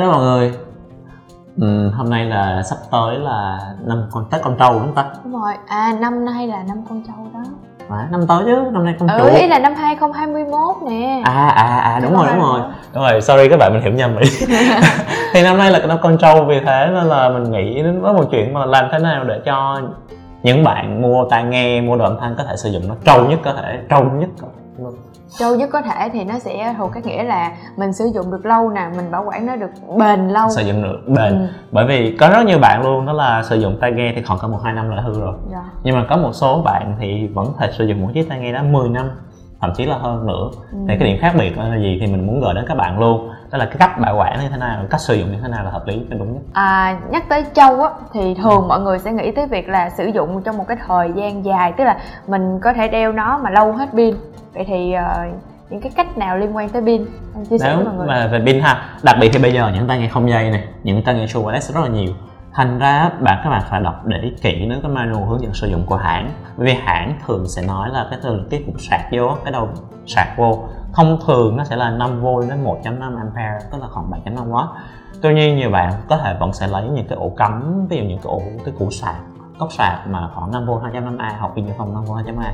Hello mọi người. Ừ, Hôm nay là sắp tới là năm con Tết con trâu đúng không ta? Đúng rồi, à năm nay là năm con trâu đó. À, năm tới chứ, năm nay con Ừ, chuột. ý là năm 2021 nè. À à à đúng Năm rồi đúng rồi. 2021. Đúng rồi, sorry các bạn mình hiểu nhầm vậy Thì năm nay là năm con trâu vì thế nên là mình nghĩ đến với một chuyện mà làm thế nào để cho những bạn mua tai nghe, mua đồ âm thanh có thể sử dụng nó trâu nhất có thể, trâu nhất có thể. Trâu nhất có thể thì nó sẽ thuộc các nghĩa là mình sử dụng được lâu nè, mình bảo quản nó được bền lâu sử dụng được bền Ừ. bởi vì có rất nhiều bạn luôn đó là sử dụng tai nghe thì khoảng có một hai năm là hư rồi Dạ. nhưng mà có một số bạn thì vẫn thể sử dụng một chiếc tai nghe đó 10 năm thậm chí là hơn nữa. Ừ. thì cái điểm khác biệt là gì thì mình muốn gửi đến các bạn luôn. Đó là cái cách bảo quản như thế nào cách sử dụng như thế nào là hợp lý và đúng nhất À, nhắc tới trâu á thì thường mọi người sẽ nghĩ tới việc là sử dụng trong một cái thời gian dài tức là mình có thể đeo nó mà lâu hết pin. Vậy thì ờ, những cái cách nào liên quan tới pin? Anh chia sẻ với mọi người. mà về pin ha đặc biệt thì bây giờ những tai nghe không dây này những tai nghe wireless rất là nhiều thành ra bạn các bạn phải đọc để kỹ nữa cái manual hướng dẫn sử dụng của hãng. Bởi vì hãng thường sẽ nói là cái từ cái cục sạc vô cái đầu sạc vô. Thông thường nó sẽ là 5V đến 1.5 ampere tức là khoảng 7.5W tuy nhiên nhiều bạn có thể vẫn sẽ lấy những cái ổ cắm ví dụ những cái ổ cái củ sạc cốc sạc mà khoảng 5V 2.5A hoặc pin dự phòng 5V 2.5A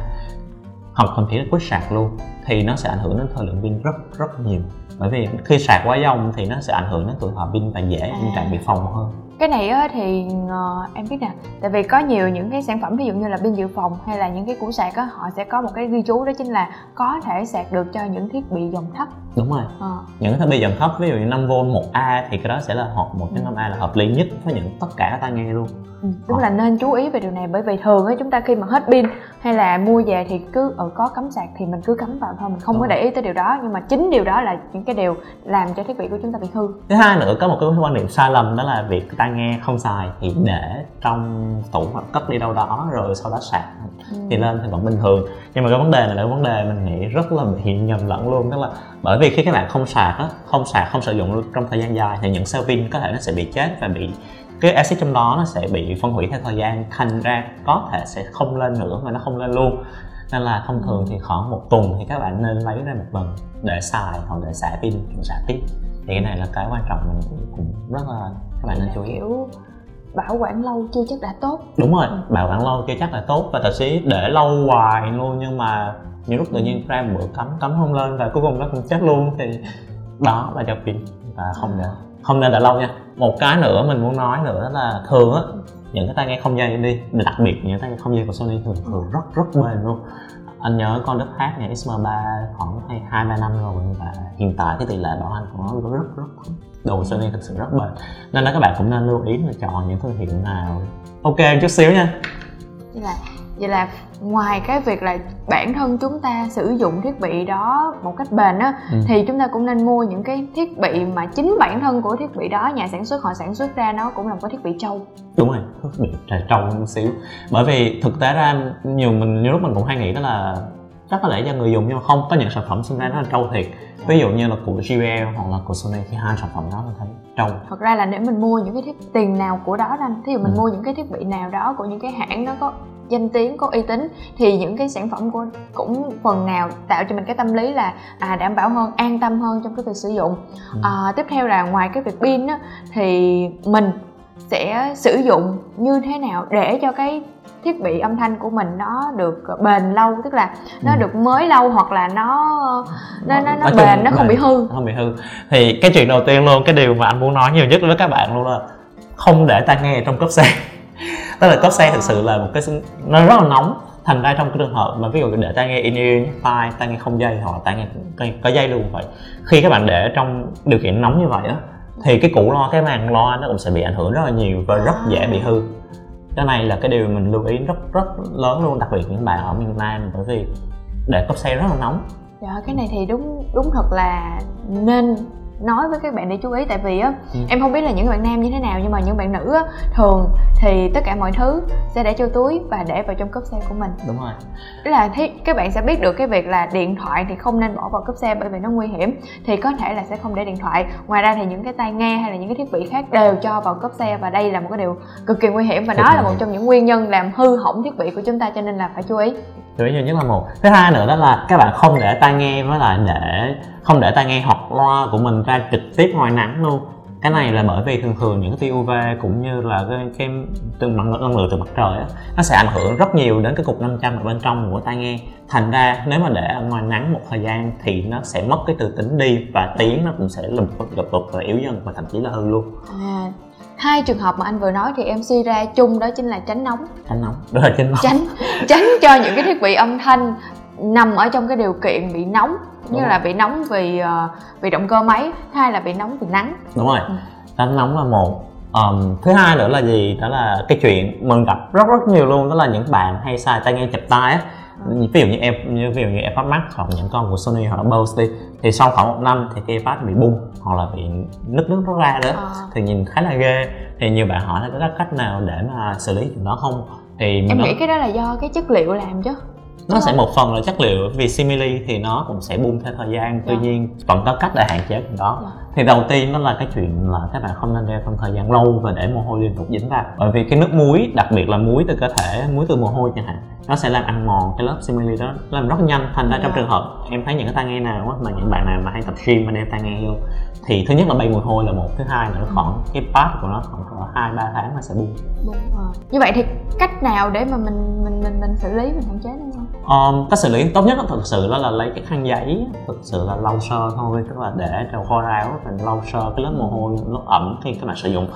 hoặc thậm chí là quick sạc luôn thì nó sẽ ảnh hưởng đến thời lượng pin rất rất nhiều. Bởi vì khi sạc quá dòng thì nó sẽ ảnh hưởng đến tuổi thọ pin và dễ tình trạng bị phòng hơn cái này á thì uh, em biết nè tại vì có nhiều những cái sản phẩm ví dụ như là pin dự phòng hay là những cái củ sạc á họ sẽ có một cái ghi chú đó chính là có thể sạc được cho những thiết bị dòng thấp đúng rồi. Ờ, những cái thiết bị dòng thấp ví dụ như 5V 1A thì cái đó sẽ là hoặc 1.5A là hợp lý nhất với những tất cả các tai nghe luôn. Ừ, đúng là nên chú ý về điều này bởi vì thường á chúng ta khi mà hết pin hay là mua về thì cứ ở có cắm sạc thì mình cứ cắm vào thôi mình không có Đúng. để ý tới điều đó. Nhưng mà chính điều đó là những cái điều làm cho thiết bị của chúng ta bị hư. Thứ hai nữa có một cái quan điểm sai lầm đó là việc tai nghe không xài thì để trong tủ hoặc cất đi đâu đó rồi sau đó sạc Ừ. thì lên thì vẫn bình thường. Nhưng mà cái vấn đề này là cái vấn đề mình nghĩ rất là bị nhầm lẫn luôn tức là bởi vì khi các bạn không sạc á, không sạc, không sử dụng trong thời gian dài thì những cell pin có thể nó sẽ bị chết và bị, cái axit trong đó nó sẽ bị phân hủy theo thời gian, thành ra có thể sẽ không lên nữa mà nó không lên luôn. Nên là thông thường thì khoảng một tuần thì các bạn nên lấy ra một lần để xài hoặc để xả pin để xả tiếp. Thì cái này là cái quan trọng mình cũng- rất là, các bạn nên chú ý bảo quản lâu chưa chắc đã tốt. Đúng rồi bảo quản lâu chưa chắc là tốt và thậm chí để lâu hoài luôn nhưng mà nhiều lúc tự nhiên ra bữa cắm cắm không lên và cuối cùng nó cũng chết luôn thì đó là cho pin và không để không nên để lâu nha. Một cái nữa mình muốn nói nữa là thường á những cái tai nghe không dây đi đặc biệt những tai nghe không dây của Sony thường thường rất rất bền luôn anh nhớ con đất hát nhà XM3 khoảng hai hai, ba năm rồi và hiện tại cái tỷ lệ bảo hành của nó rất rất thấp. Đồ Sony thực sự rất bền. Nên là các bạn cũng nên lưu ý là chọn những thương hiệu nào. Ok, chút xíu nha. Vậy vậy là ngoài cái việc là bản thân chúng ta sử dụng thiết bị đó một cách bền á Ừ. thì chúng ta cũng nên mua những cái thiết bị mà chính bản thân của thiết bị đó nhà sản xuất họ sản xuất ra nó cũng là một cái thiết bị trâu đúng rồi thức bị trâu một xíu bởi vì thực tế ra nhiều mình nhiều lúc mình cũng hay nghĩ đó là chắc có lẽ cho người dùng nhưng mà không có những sản phẩm sinh ra nó là trâu thiệt ví dụ như là của JBL hoặc là của Sony thì hai sản phẩm đó mình thấy trâu thật ra là để mình mua những cái thiết tiền nào của đó anh thí dụ mình Ừ. mua những cái thiết bị nào đó của những cái hãng nó có danh tiếng có uy tín thì những cái sản phẩm của cũng phần nào tạo cho mình cái tâm lý là à đảm bảo hơn an tâm hơn trong cái việc sử dụng Ừ. à, tiếp theo là ngoài cái việc pin á, thì mình sẽ sử dụng như thế nào để cho cái thiết bị âm thanh của mình nó được bền lâu tức là nó Ừ. được mới lâu hoặc là nó nó nó, nó bền nó không bị hư không bị hư thì cái chuyện đầu tiên luôn cái điều mà anh muốn nói nhiều nhất với các bạn luôn là không để tai nghe trong cốp xe tức là cốp xe thực sự là một cái nó rất là nóng. Thành ra trong cái trường hợp mà ví dụ để tai nghe in ear tai tai nghe không dây hoặc là tai nghe có, có dây luôn vậy khi các bạn để trong điều kiện nóng như vậy á thì cái củ loa cái màn loa nó cũng sẽ bị ảnh hưởng rất là nhiều và rất dễ bị hư. Cái này là cái điều mình lưu ý rất rất lớn luôn đặc biệt những bạn ở miền Nam bởi vì để cốp xe rất là nóng. Dạ, cái này thì đúng đúng thật là nên nói với các bạn để chú ý. Tại vì á Ừ. em không biết là những bạn nam như thế nào nhưng mà những bạn nữ á thường thì tất cả mọi thứ sẽ để trong túi và để vào trong cốp xe của mình. Đúng rồi. Tức là thế các bạn sẽ biết được cái việc là điện thoại thì không nên bỏ vào cốp xe bởi vì nó nguy hiểm thì có thể là sẽ không để điện thoại. Ngoài ra thì những cái tai nghe hay là những cái thiết bị khác đều cho vào cốp xe và đây là một cái điều cực kỳ nguy hiểm và nó kỳ là một trong những nguyên nhân làm hư hỏng thiết bị của chúng ta cho nên là phải chú ý thứ duy nhất là một. Thứ hai nữa đó là các bạn không để tai nghe với lại để không để tai nghe hoặc loa của mình ra trực tiếp ngoài nắng luôn. Cái này là bởi vì thường thường những tia UV cũng như là cái cái từ mặt năng lượng từ mặt trời á, nó sẽ ảnh hưởng rất nhiều đến cái cục 500 ở bên trong của tai nghe. Thành ra nếu mà để ở ngoài nắng một thời gian thì nó sẽ mất cái từ tính đi và tiếng nó cũng sẽ lùm lụp lụp và yếu dần và thậm chí là hư luôn. À hai trường hợp mà anh vừa nói thì em suy ra chung đó chính là tránh nóng. Tránh nóng đó là tránh nóng. Tránh tránh cho những cái thiết bị âm thanh nằm ở trong cái điều kiện bị nóng như là bị nóng vì uh, vì động cơ máy hai là bị nóng vì nắng. Đúng rồi. Ừ. tránh nóng là một um, thứ hai nữa là gì? Đó là cái chuyện mình gặp rất rất nhiều luôn. Đó là những bạn hay xài tai nghe chập tai á. Ví dụ như em như ví dụ như AirPods Max hoặc những con của Sony hoặc Bose đi thì sau khoảng một năm thì cái AirPods bị bung hoặc là bị nứt nứt nó ra đó. À. thì nhìn khá là ghê. Thì nhiều bạn hỏi là có cách nào để mà xử lý chuyện đó không? Thì em nó... nghĩ cái đó là do cái chất liệu làm chứ nó sẽ một phần là chất liệu vì simili thì nó cũng sẽ bung theo thời gian tuy yeah. Dạ. nhiên vẫn có cách để hạn chế chuyện đó yeah. Dạ. thì đầu tiên đó là cái chuyện là các bạn không nên đeo trong thời gian lâu và để mồ hôi liên tục dính vào bởi vì cái nước muối đặc biệt là muối từ cơ thể muối từ mồ hôi chẳng hạn nó sẽ làm ăn mòn cái lớp simili đó làm rất nhanh thành ra yeah. trong dạ. trường hợp em thấy những cái tai nghe nào mà những bạn nào mà hay tập gym mà đeo tai nghe vô thì thứ nhất là bay mùi hôi là một thứ hai là nó khoảng cái pad của nó khoảng hai ba tháng là sẽ bung đúng rồi như vậy thì cách nào để mà mình mình mình mình xử lý mình hạn chế nó um, cách xử lý tốt nhất thực sự đó là lấy cái khăn giấy thực sự là lau sơ thôi tức là để trong kho ráo mình lau sơ cái lớp mồ hôi nó ẩm khi các bạn sử dụng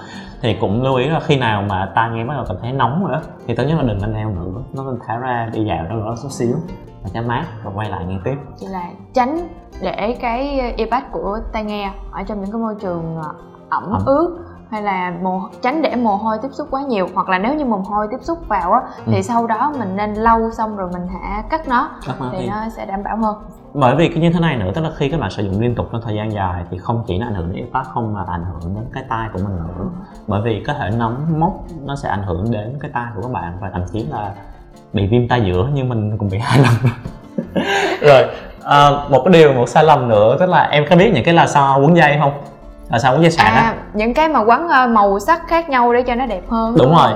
thì cũng lưu ý là khi nào mà tai nghe bắt đầu cảm thấy nóng rồi đó thì tốt nhất là đừng nên đeo nữa nó nên thả ra đi dạo đâu đó chút xíu và cho mát rồi quay lại nghe tiếp chỉ là tránh để cái earbud của tai nghe ở trong những cái môi trường ờ, ẩm, ẩm. ướt hay là mồ tránh để mồ hôi tiếp xúc quá nhiều hoặc là nếu như mồ hôi tiếp xúc vào á ừ. thì sau đó mình nên lau xong rồi mình hãy cắt nó cắt thì đi. nó sẽ đảm bảo hơn. Bởi vì cái như thế này nữa tức là khi các bạn sử dụng liên tục trong thời gian dài thì không chỉ là ảnh hưởng đến earpod không mà ảnh hưởng đến cái tai của mình nữa. Bởi vì có thể nóng mốc nó sẽ ảnh hưởng đến cái tai của các bạn và thậm chí là bị viêm tai giữa như mình cũng bị hai lần rồi à, một cái điều một sai lầm nữa tức là em có biết những cái là sao quấn dây không là sao quấn dây sạc à, á những cái mà quấn ờ, màu sắc khác nhau để cho nó đẹp hơn. Đúng, rồi.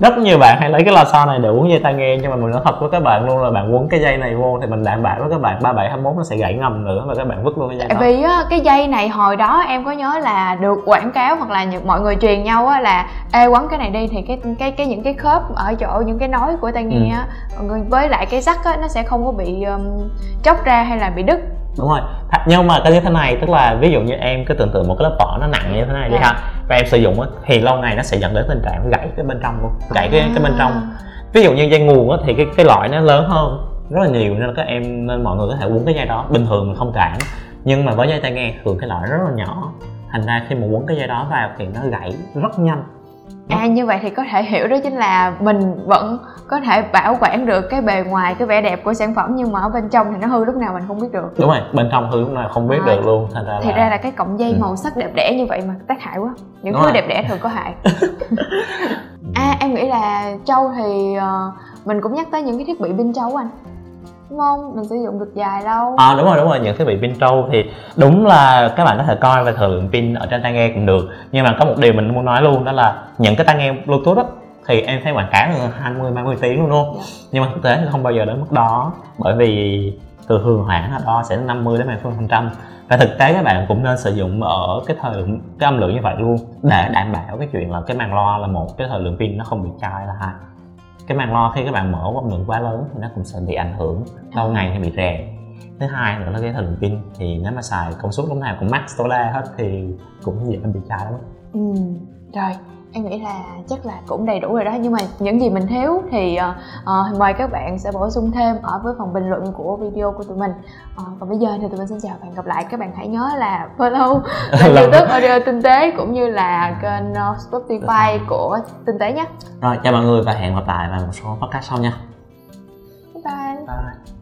Rất nhiều bạn hay lấy cái lò xo này để quấn dây tai nghe nhưng mà mình nói thật với các bạn luôn là bạn quấn cái dây này vô thì mình đảm bảo với các bạn ba bảy nó sẽ gãy ngầm nữa và các bạn vứt luôn cái dây Tại đó. vì á, cái dây này hồi đó em có nhớ là được quảng cáo hoặc là những mọi người truyền nhau á là ê quấn cái này đi. Thì cái cái cái những cái khớp ở chỗ những cái nối của tai nghe á ừ. với lại cái sắt á nó sẽ không có bị um, chóc ra hay là bị đứt đúng rồi nhưng mà cái như thế này tức là ví dụ như em cứ tưởng tượng một cái lớp vỏ nó nặng như thế này đi yeah. Dạ. ha và em sử dụng á thì lâu ngày nó sẽ dẫn đến tình trạng gãy cái bên trong luôn gãy cái cái bên trong à. ví dụ như dây nguồn á thì cái cái loại nó lớn hơn rất là nhiều nên các em nên mọi người có thể quấn cái dây đó bình thường mình không cản nhưng mà với dây tai nghe thường cái loại rất là nhỏ thành ra khi mà quấn cái dây đó vào thì nó gãy rất nhanh à như vậy thì có thể hiểu đó chính là mình vẫn có thể bảo quản được cái bề ngoài cái vẻ đẹp của sản phẩm nhưng mà ở bên trong thì nó hư lúc nào mình không biết được. Đúng rồi bên trong hư lúc nào không biết à, được luôn thành ra thì là... ra là cái cọng dây ừ. màu sắc đẹp đẽ như vậy mà tác hại quá. Những đúng thứ rồi. đẹp đẽ thường có hại. À em nghĩ là châu thì uh, mình cũng nhắc tới những cái thiết bị pin châu anh đúng không? Mình sử dụng được dài lâu. À đúng rồi đúng rồi. Những thiết bị pin trâu thì đúng là các bạn có thể coi về thời lượng pin ở trên tai nghe cũng được. Nhưng mà có một điều mình muốn nói luôn đó là những cái tai nghe bluetooth đó, thì em thấy quảng cáo là 20 30 tiếng luôn luôn yeah. Dạ. nhưng mà thực tế thì không bao giờ đến mức đó. Bởi vì từ thường hãng là đo sẽ 50 đến 70 phần trăm. Và thực tế các bạn cũng nên sử dụng ở cái thời lượng cái âm lượng như vậy luôn để đảm bảo cái chuyện là cái màn loa là một cái thời lượng pin nó không bị chai là hai cái màng lo khi các bạn mở âm lượng quá lớn thì nó cũng sẽ bị ảnh hưởng lâu ngày hay bị rè thứ hai nữa là cái thời lượng pin thì nếu mà xài công suất lúc nào cũng max tối đa hết thì cũng dễ bị chai lắm ừ rồi em nghĩ là chắc là cũng đầy đủ rồi đó. Nhưng mà những gì mình thiếu thì uh, mời các bạn sẽ bổ sung thêm ở với phần bình luận của video của tụi mình. Uh, còn bây giờ thì tụi mình xin chào và hẹn gặp lại. Các bạn hãy nhớ là follow kênh youtube audio tinh tế cũng như là kênh spotify của tinh tế nhé. Rồi chào mọi người và hẹn gặp lại vào một số podcast sau nha. Bye bye, bye.